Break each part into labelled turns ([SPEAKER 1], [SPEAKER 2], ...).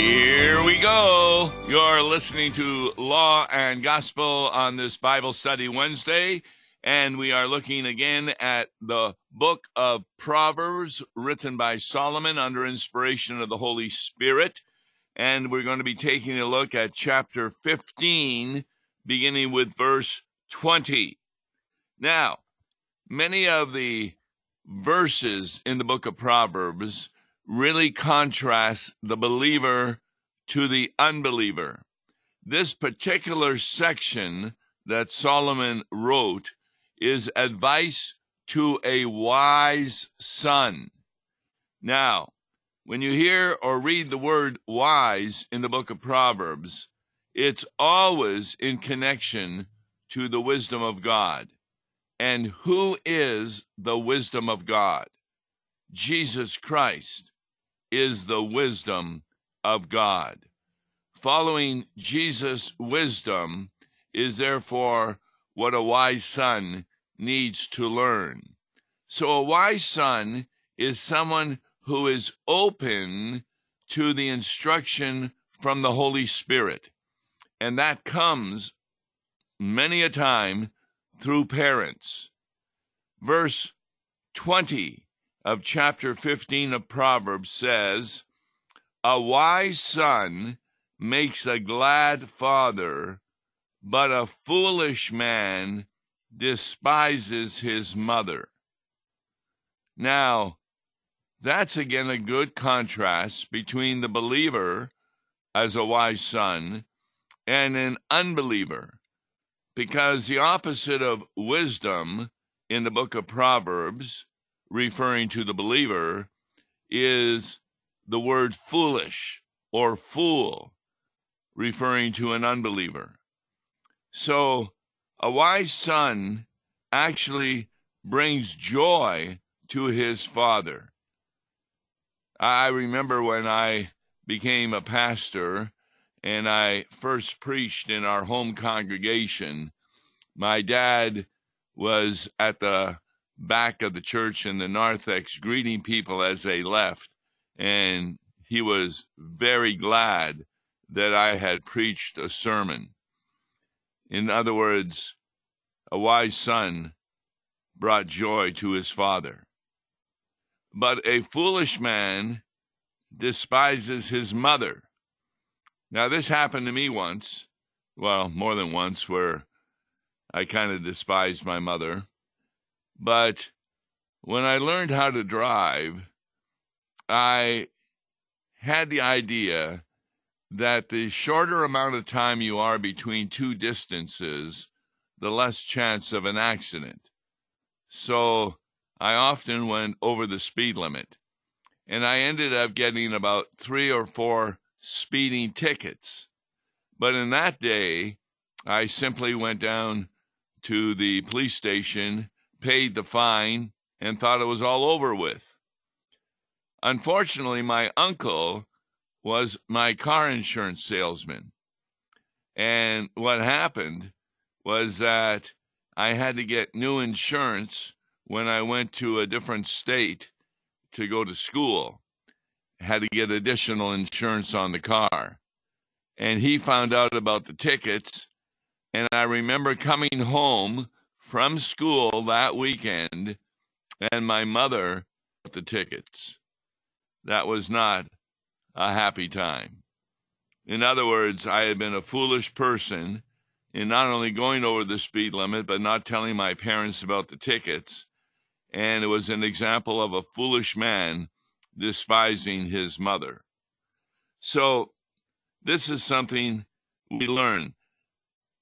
[SPEAKER 1] Here we go. You're listening to Law and Gospel on this Bible Study Wednesday, and we are looking again at the book of Proverbs written by Solomon under inspiration of the Holy Spirit. And we're going to be taking a look at chapter 15, beginning with verse 20. Now, many of the verses in the book of Proverbs really contrasts the believer to the unbeliever. This particular section that Solomon wrote is advice to a wise son. Now, when you hear or read the word wise in the book of Proverbs, it's always in connection to the wisdom of God. And who is the wisdom of God? Jesus Christ is the wisdom of God. Following Jesus' wisdom is therefore what a wise son needs to learn. So, a wise son is someone who is open to the instruction from the Holy Spirit. And that comes many a time through parents. Verse 20 of chapter 15 of Proverbs says, A wise son makes a glad father, but a foolish man despises his mother. Now, that's again a good contrast between the believer as a wise son and an unbeliever, because the opposite of wisdom in the book of Proverbs referring to the believer, is the word foolish or fool, referring to an unbeliever. So a wise son actually brings joy to his father. I remember when I became a pastor and I first preached in our home congregation, my dad was at the back of the church in the narthex greeting people as they left. And he was very glad that I had preached a sermon. In other words, a wise son brought joy to his father. But a foolish man despises his mother. Now, this happened to me once, well, more than once, where I kind of despised my mother. But when I learned how to drive, I had the idea that the shorter amount of time you are between two distances, the less chance of an accident. So I often went over the speed limit. And I ended up getting about three or four speeding tickets. But in that day, I simply went down to the police station paid the fine, and thought it was all over with. Unfortunately, my uncle was my car insurance salesman. And what happened was that I had to get new insurance when I went to a different state to go to school. Had to get additional insurance on the car. And he found out about the tickets. And I remember coming home from school that weekend, and my mother bought the tickets. That was not a happy time. In other words, I had been a foolish person in not only going over the speed limit, but not telling my parents about the tickets. And it was an example of a foolish man despising his mother. So, this is something we learn.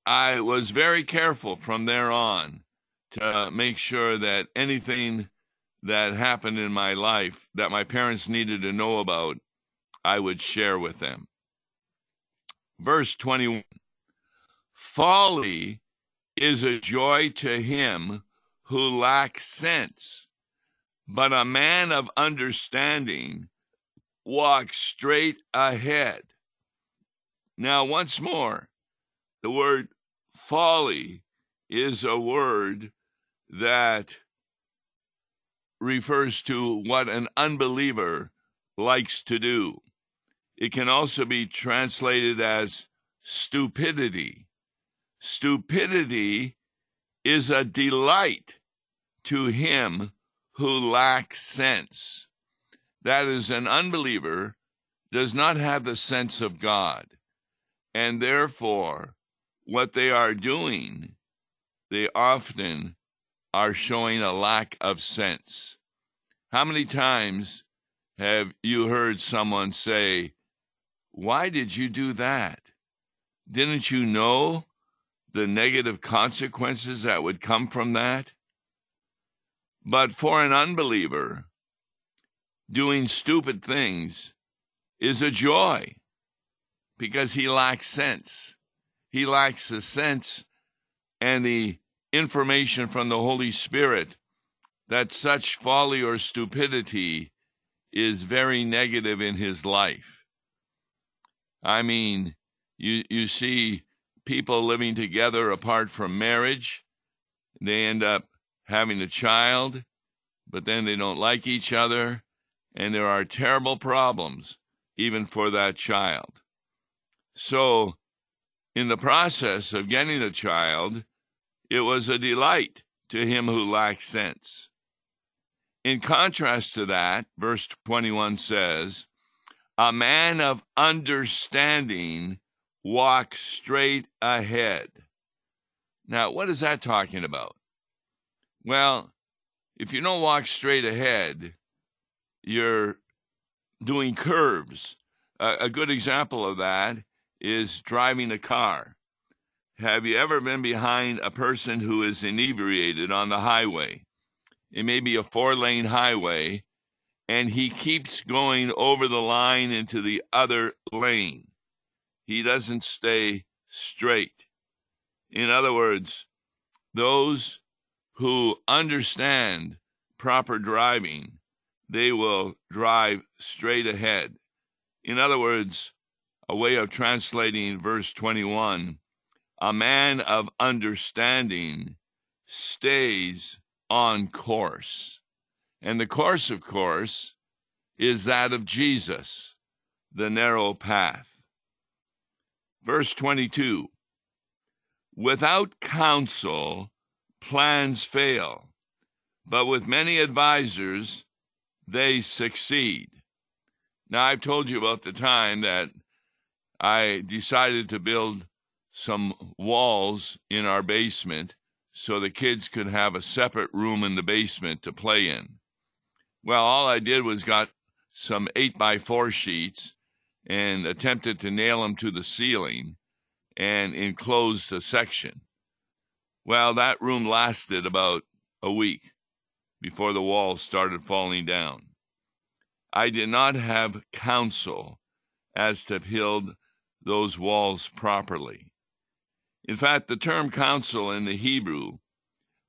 [SPEAKER 1] I was very careful from there on to make sure that anything that happened in my life that my parents needed to know about, I would share with them. Verse 21 Folly is a joy to him who lacks sense, but a man of understanding walks straight ahead. Now, once more, the word folly is a word that refers to what an unbeliever likes to do. It can also be translated as stupidity. Stupidity is a delight to him who lacks sense. That is, an unbeliever does not have the sense of God, and therefore, what they are doing, they often are showing a lack of sense. How many times have you heard someone say, Why did you do that? Didn't you know the negative consequences that would come from that? But for an unbeliever, doing stupid things is a joy because he lacks sense. He lacks the sense and the information from the Holy Spirit that such folly or stupidity is very negative in his life. I mean, you you see people living together apart from marriage, they end up having a child, but then they don't like each other, and there are terrible problems even for that child. So, in the process of getting a child, it was a delight to him who lacks sense. In contrast to that, verse 21 says, A man of understanding walks straight ahead. Now, what is that talking about? Well, if you don't walk straight ahead, you're doing curves. a good example of that is driving a car. Have you ever been behind a person who is inebriated on the highway? It may be a four lane highway, and he keeps going over the line into the other lane. He doesn't stay straight. In other words, those who understand proper driving, they will drive straight ahead. In other words, a way of translating verse 21 a man of understanding stays on course. And the course, of course, is that of Jesus, the narrow path. Verse 22 Without counsel, plans fail, but with many advisers, they succeed. Now, I've told you about the time that I decided to build some walls in our basement so the kids could have a separate room in the basement to play in. Well, all I did was got some 8 by 4 sheets and attempted to nail them to the ceiling and enclosed a section. Well, that room lasted about a week before the walls started falling down. I did not have counsel as to build those walls properly. In fact, the term counsel in the Hebrew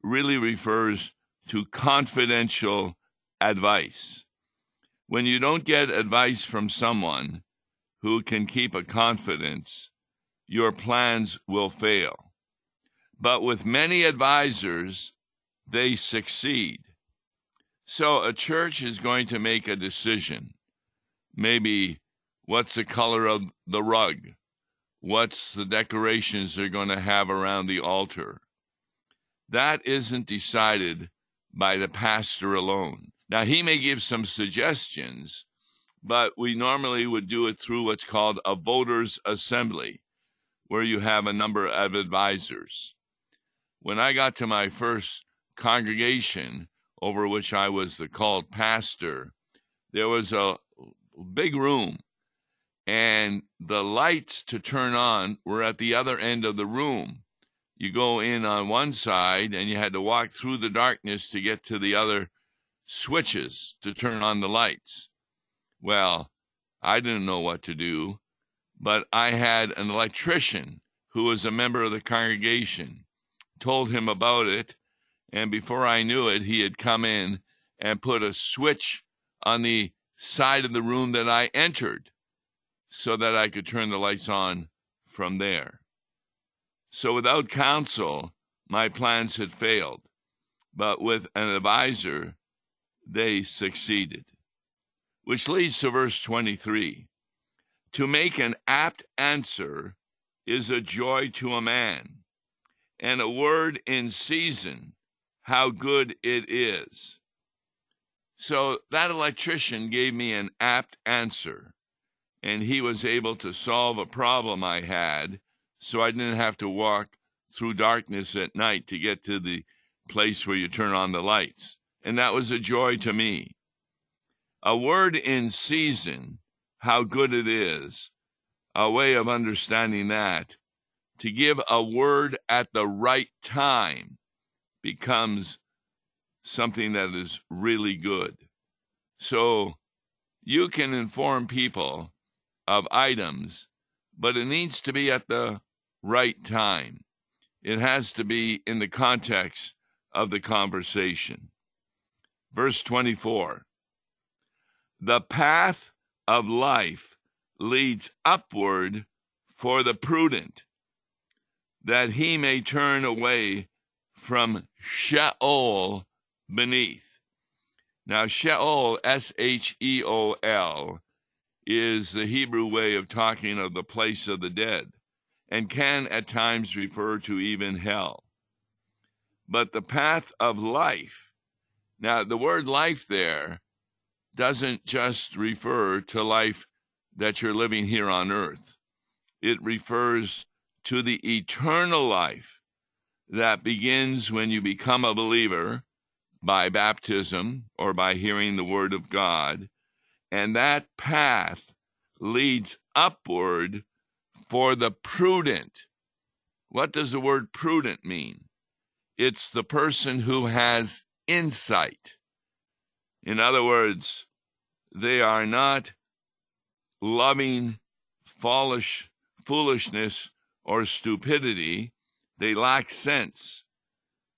[SPEAKER 1] really refers to confidential advice. When you don't get advice from someone who can keep a confidence, your plans will fail. But with many advisors, they succeed. So a church is going to make a decision. Maybe what's the color of the rug? What's the decorations they're going to have around the altar? That isn't decided by the pastor alone. Now, he may give some suggestions, but we normally would do it through what's called a voters' assembly, where you have a number of advisors. When I got to my first congregation, over which I was the called pastor, there was a big room and the lights to turn on were at the other end of the room. You go in on one side and you had to walk through the darkness to get to the other switches to turn on the lights. Well, I didn't know what to do, but I had an electrician who was a member of the congregation, told him about it, and before I knew it, he had come in and put a switch on the side of the room that I entered so that I could turn the lights on from there. So without counsel, my plans had failed, but with an advisor, they succeeded. Which leads to verse 23 To make an apt answer is a joy to a man, and a word in season, how good it is. So that electrician gave me an apt answer, and he was able to solve a problem I had, so I didn't have to walk through darkness at night to get to the place where you turn on the lights. And that was a joy to me. A word in season, how good it is, a way of understanding that. To give a word at the right time becomes something that is really good. So you can inform people of items, but it needs to be at the right time. It has to be in the context of the conversation. Verse 24 The path of life leads upward for the prudent, that he may turn away from Sheol beneath. Now, Sheol, S H E O L, is the Hebrew way of talking of the place of the dead and can at times refer to even hell. But the path of life, now the word life there doesn't just refer to life that you're living here on earth, it refers to the eternal life that begins when you become a believer by baptism or by hearing the word of God. And that path leads upward for the prudent. What does the word prudent mean? It's the person who has insight. In other words, they are not loving foolish, foolishness or stupidity. They lack sense.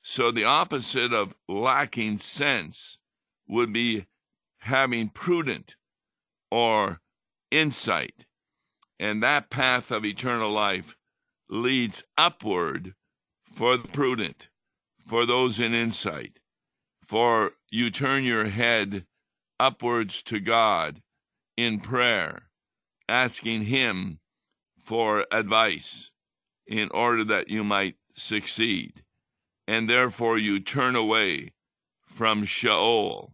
[SPEAKER 1] So the opposite of lacking sense would be having prudent or insight. And that path of eternal life leads upward for the prudent, for those in insight. For you turn your head upwards to God in prayer, asking Him for advice in order that you might succeed. And therefore you turn away from Sheol,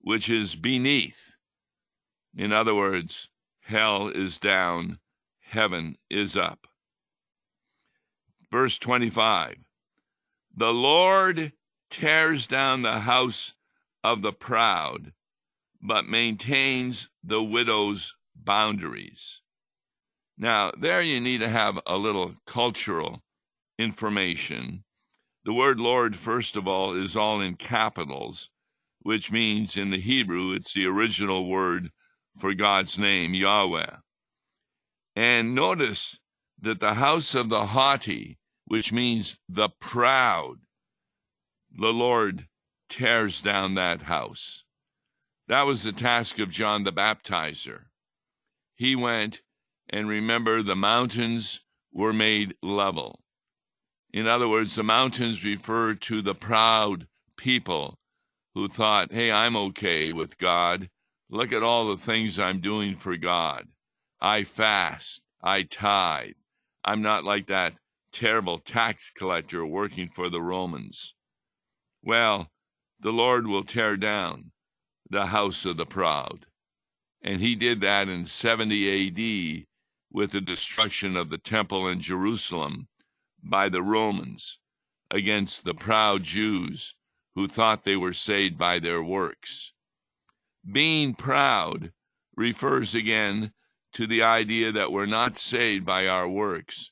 [SPEAKER 1] which is beneath. In other words, hell is down, heaven is up. Verse 25 The Lord tears down the house of the proud, but maintains the widow's boundaries. Now, there you need to have a little cultural information. The word Lord, first of all, is all in capitals, which means in the Hebrew it's the original word for God's name, Yahweh. And notice that the house of the haughty, which means the proud, the Lord tears down that house. That was the task of John the Baptizer. He went and remember the mountains were made level. In other words, the mountains refer to the proud people who thought, hey, I'm okay with God. Look at all the things I'm doing for God. I fast. I tithe. I'm not like that terrible tax collector working for the Romans. Well, the Lord will tear down the house of the proud. And he did that in 70 AD with the destruction of the temple in Jerusalem by the Romans against the proud Jews who thought they were saved by their works. Being proud refers again to the idea that we're not saved by our works.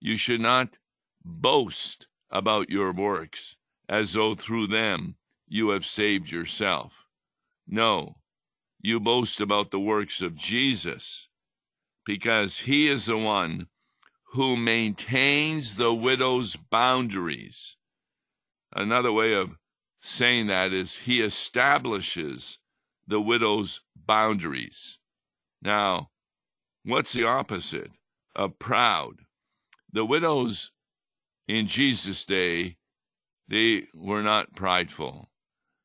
[SPEAKER 1] You should not boast about your works as though through them you have saved yourself. No, you boast about the works of Jesus because he is the one who maintains the widow's boundaries. Another way of saying that is he establishes the widow's boundaries. Now, what's the opposite of proud? The widows in Jesus' day, they were not prideful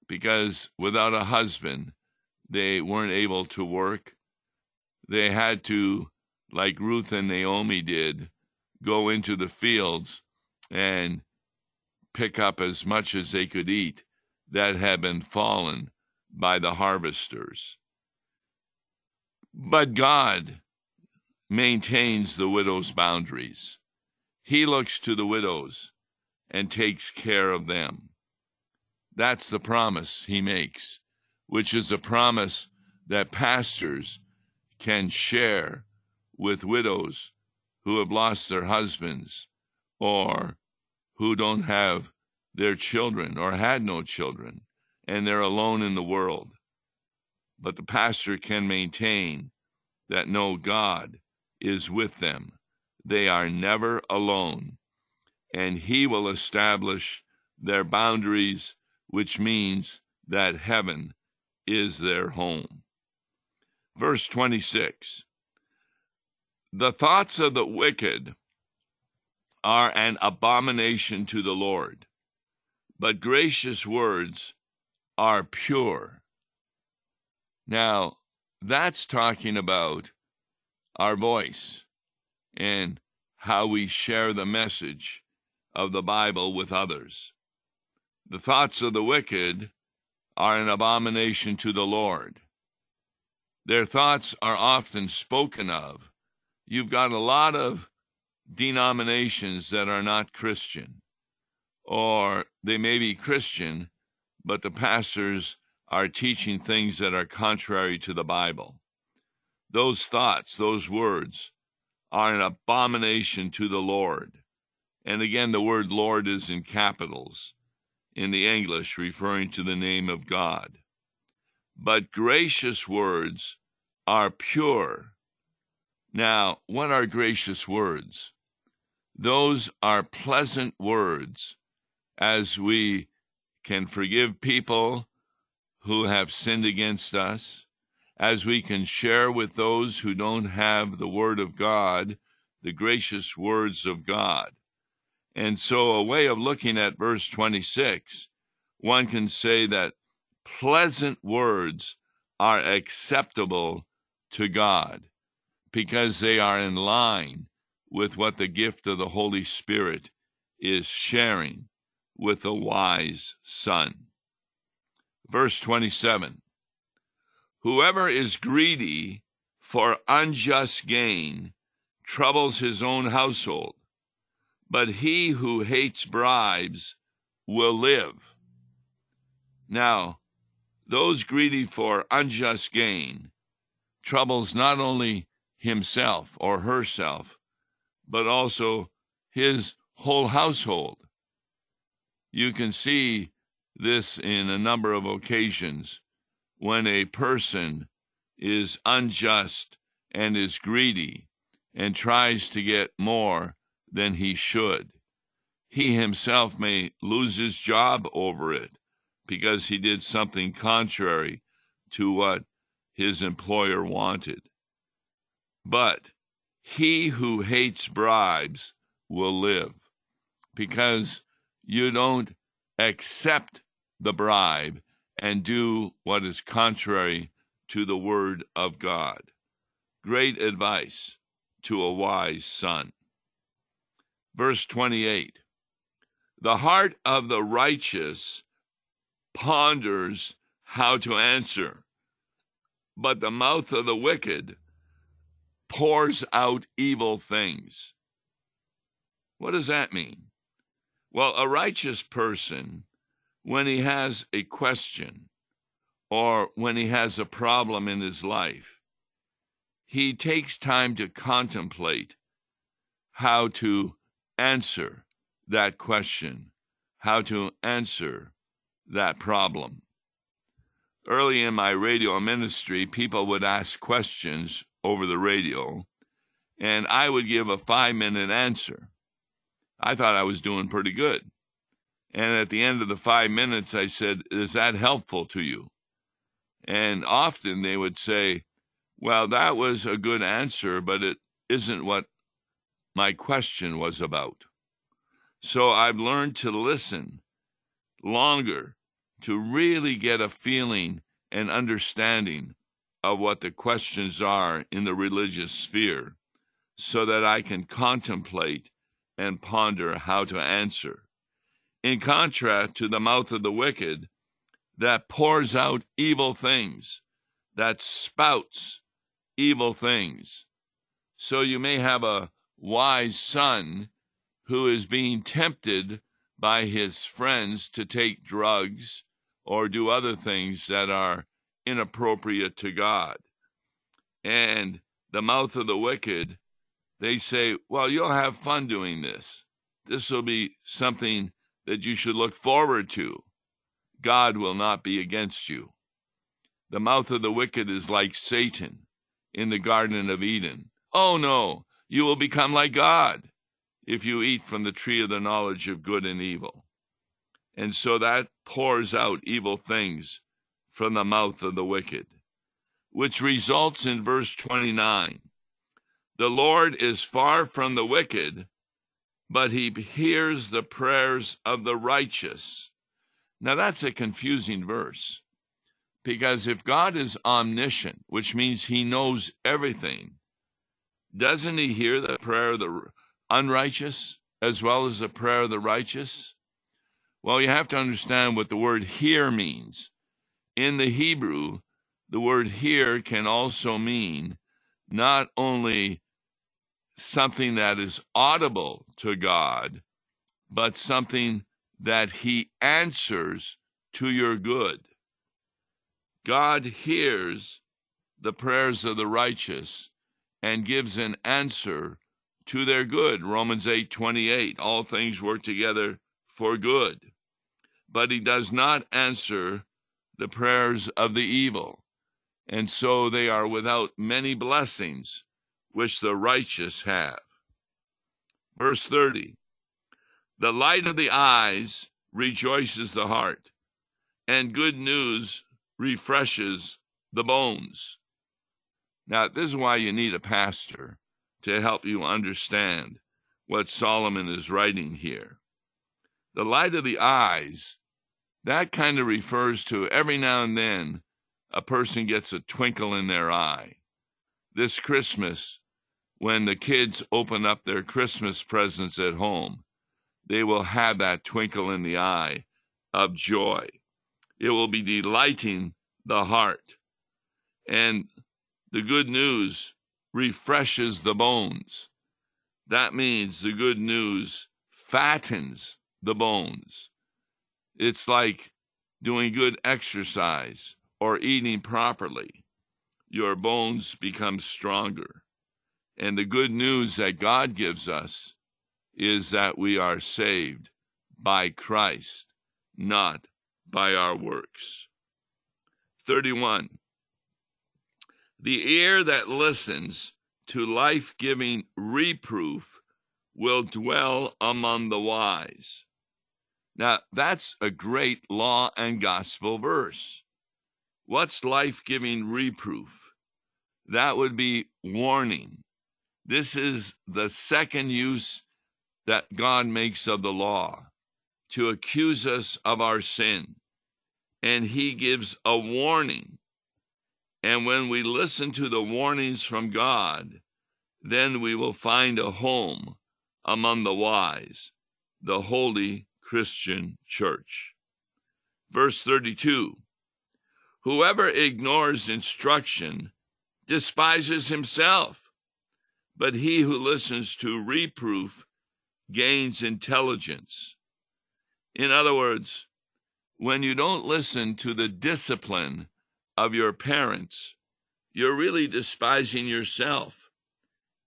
[SPEAKER 1] because without a husband, they weren't able to work. they had to, like Ruth and Naomi did, go into the fields and pick up as much as they could eat that had been fallen by the harvesters. But God maintains the widow's boundaries. He looks to the widows and takes care of them. That's the promise he makes, which is a promise that pastors can share with widows who have lost their husbands or who don't have their children or had no children and they're alone in the world. But the pastor can maintain that no, God is with them. They are never alone. And he will establish their boundaries, which means that heaven is their home. Verse 26 The thoughts of the wicked are an abomination to the Lord, but gracious words are pure. Now, that's talking about our voice and how we share the message of the Bible with others. The thoughts of the wicked are an abomination to the Lord. Their thoughts are often spoken of. You've got a lot of denominations that are not Christian, or they may be Christian, but the pastors are teaching things that are contrary to the Bible. Those thoughts, those words, are an abomination to the Lord. And again, the word Lord is in capitals in the English, referring to the name of God. But gracious words are pure. Now, what are gracious words? Those are pleasant words as we can forgive people who have sinned against us, as we can share with those who don't have the Word of God, the gracious words of God. And so, a way of looking at verse 26, one can say that pleasant words are acceptable to God because they are in line with what the gift of the Holy Spirit is sharing with a wise son. Verse 27 Whoever is greedy for unjust gain troubles his own household, but he who hates bribes will live. Now, those greedy for unjust gain troubles not only himself or herself, but also his whole household. You can see this in a number of occasions when a person is unjust and is greedy and tries to get more than he should. He himself may lose his job over it because he did something contrary to what his employer wanted. But he who hates bribes will live because you don't accept the bribe and do what is contrary to the word of God. Great advice to a wise son. Verse 28 The heart of the righteous ponders how to answer, but the mouth of the wicked pours out evil things. What does that mean? Well, a righteous person, when he has a question or when he has a problem in his life, he takes time to contemplate how to answer that question, how to answer that problem. Early in my radio ministry, people would ask questions over the radio, and I would give a five minute answer. I thought I was doing pretty good. And at the end of the five minutes, I said, Is that helpful to you? And often they would say, Well, that was a good answer, but it isn't what my question was about. So I've learned to listen longer to really get a feeling and understanding of what the questions are in the religious sphere so that I can contemplate and ponder how to answer. In contrast to the mouth of the wicked that pours out evil things, that spouts evil things. So you may have a wise son who is being tempted by his friends to take drugs or do other things that are inappropriate to God. And the mouth of the wicked, they say, Well, you'll have fun doing this. This will be something that you should look forward to. God will not be against you. The mouth of the wicked is like Satan in the Garden of Eden. Oh no, you will become like God if you eat from the tree of the knowledge of good and evil. And so that pours out evil things from the mouth of the wicked, which results in verse 29. The Lord is far from the wicked, but he hears the prayers of the righteous. Now that's a confusing verse because if God is omniscient, which means he knows everything, doesn't he hear the prayer of the unrighteous as well as the prayer of the righteous? Well, you have to understand what the word hear means. In the Hebrew, the word hear can also mean not only something that is audible to God, but something that He answers to your good. God hears the prayers of the righteous and gives an answer to their good. Romans 8 28. All things work together for good but he does not answer the prayers of the evil. And so they are without many blessings which the righteous have. Verse 30 The light of the eyes rejoices the heart, and good news refreshes the bones. Now, this is why you need a pastor to help you understand what Solomon is writing here. The light of the eyes that kind of refers to every now and then a person gets a twinkle in their eye. This Christmas, when the kids open up their Christmas presents at home, they will have that twinkle in the eye of joy. It will be delighting the heart. And the good news refreshes the bones. That means the good news fattens the bones. It's like doing good exercise or eating properly. Your bones become stronger. And the good news that God gives us is that we are saved by Christ, not by our works. 31. The ear that listens to life giving reproof will dwell among the wise. Now, that's a great law and gospel verse. What's life giving reproof? That would be warning. This is the second use that God makes of the law to accuse us of our sin. And He gives a warning. And when we listen to the warnings from God, then we will find a home among the wise, the holy Christian church. Verse 32 Whoever ignores instruction despises himself, but he who listens to reproof gains intelligence. In other words, when you don't listen to the discipline of your parents, you're really despising yourself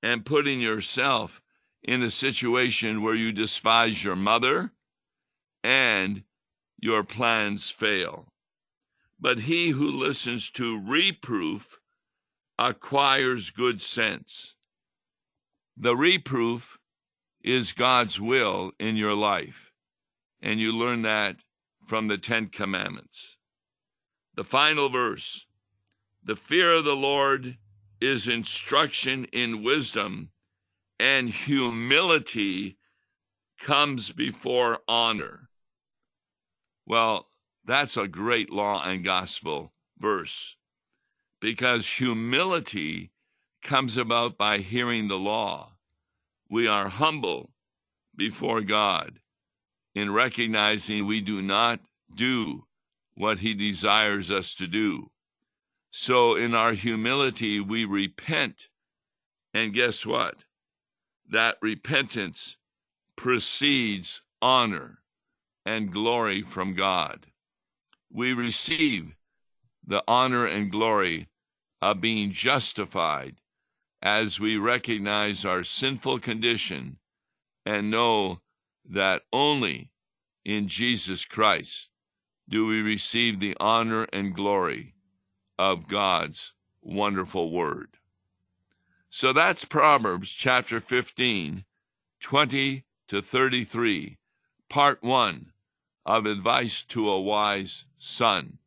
[SPEAKER 1] and putting yourself in a situation where you despise your mother and your plans fail. But he who listens to reproof acquires good sense. The reproof is God's will in your life, and you learn that from the Ten Commandments. The final verse The fear of the Lord is instruction in wisdom, and humility comes before honor. Well, that's a great law and gospel verse because humility comes about by hearing the law. We are humble before God in recognizing we do not do what He desires us to do. So, in our humility, we repent. And guess what? That repentance precedes honor and glory from God. We receive the honor and glory of being justified as we recognize our sinful condition and know that only in Jesus Christ do we receive the honor and glory of God's wonderful word. So that's Proverbs chapter 15, 20 to 33, part one of Advice to a Wise Son.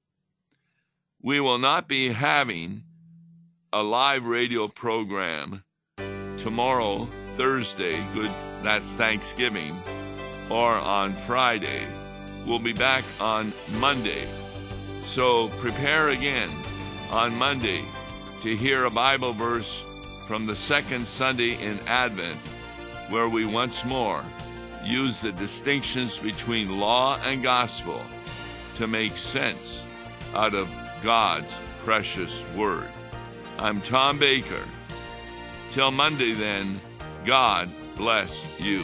[SPEAKER 1] We will not be having a live radio program tomorrow, Thursday, good, that's Thanksgiving, or on Friday. We'll be back on Monday. So prepare again on Monday to hear a Bible verse from the second Sunday in Advent, where we once more use the distinctions between law and gospel to make sense out of God's precious word. I'm Tom Baker. Till Monday, then, God bless you.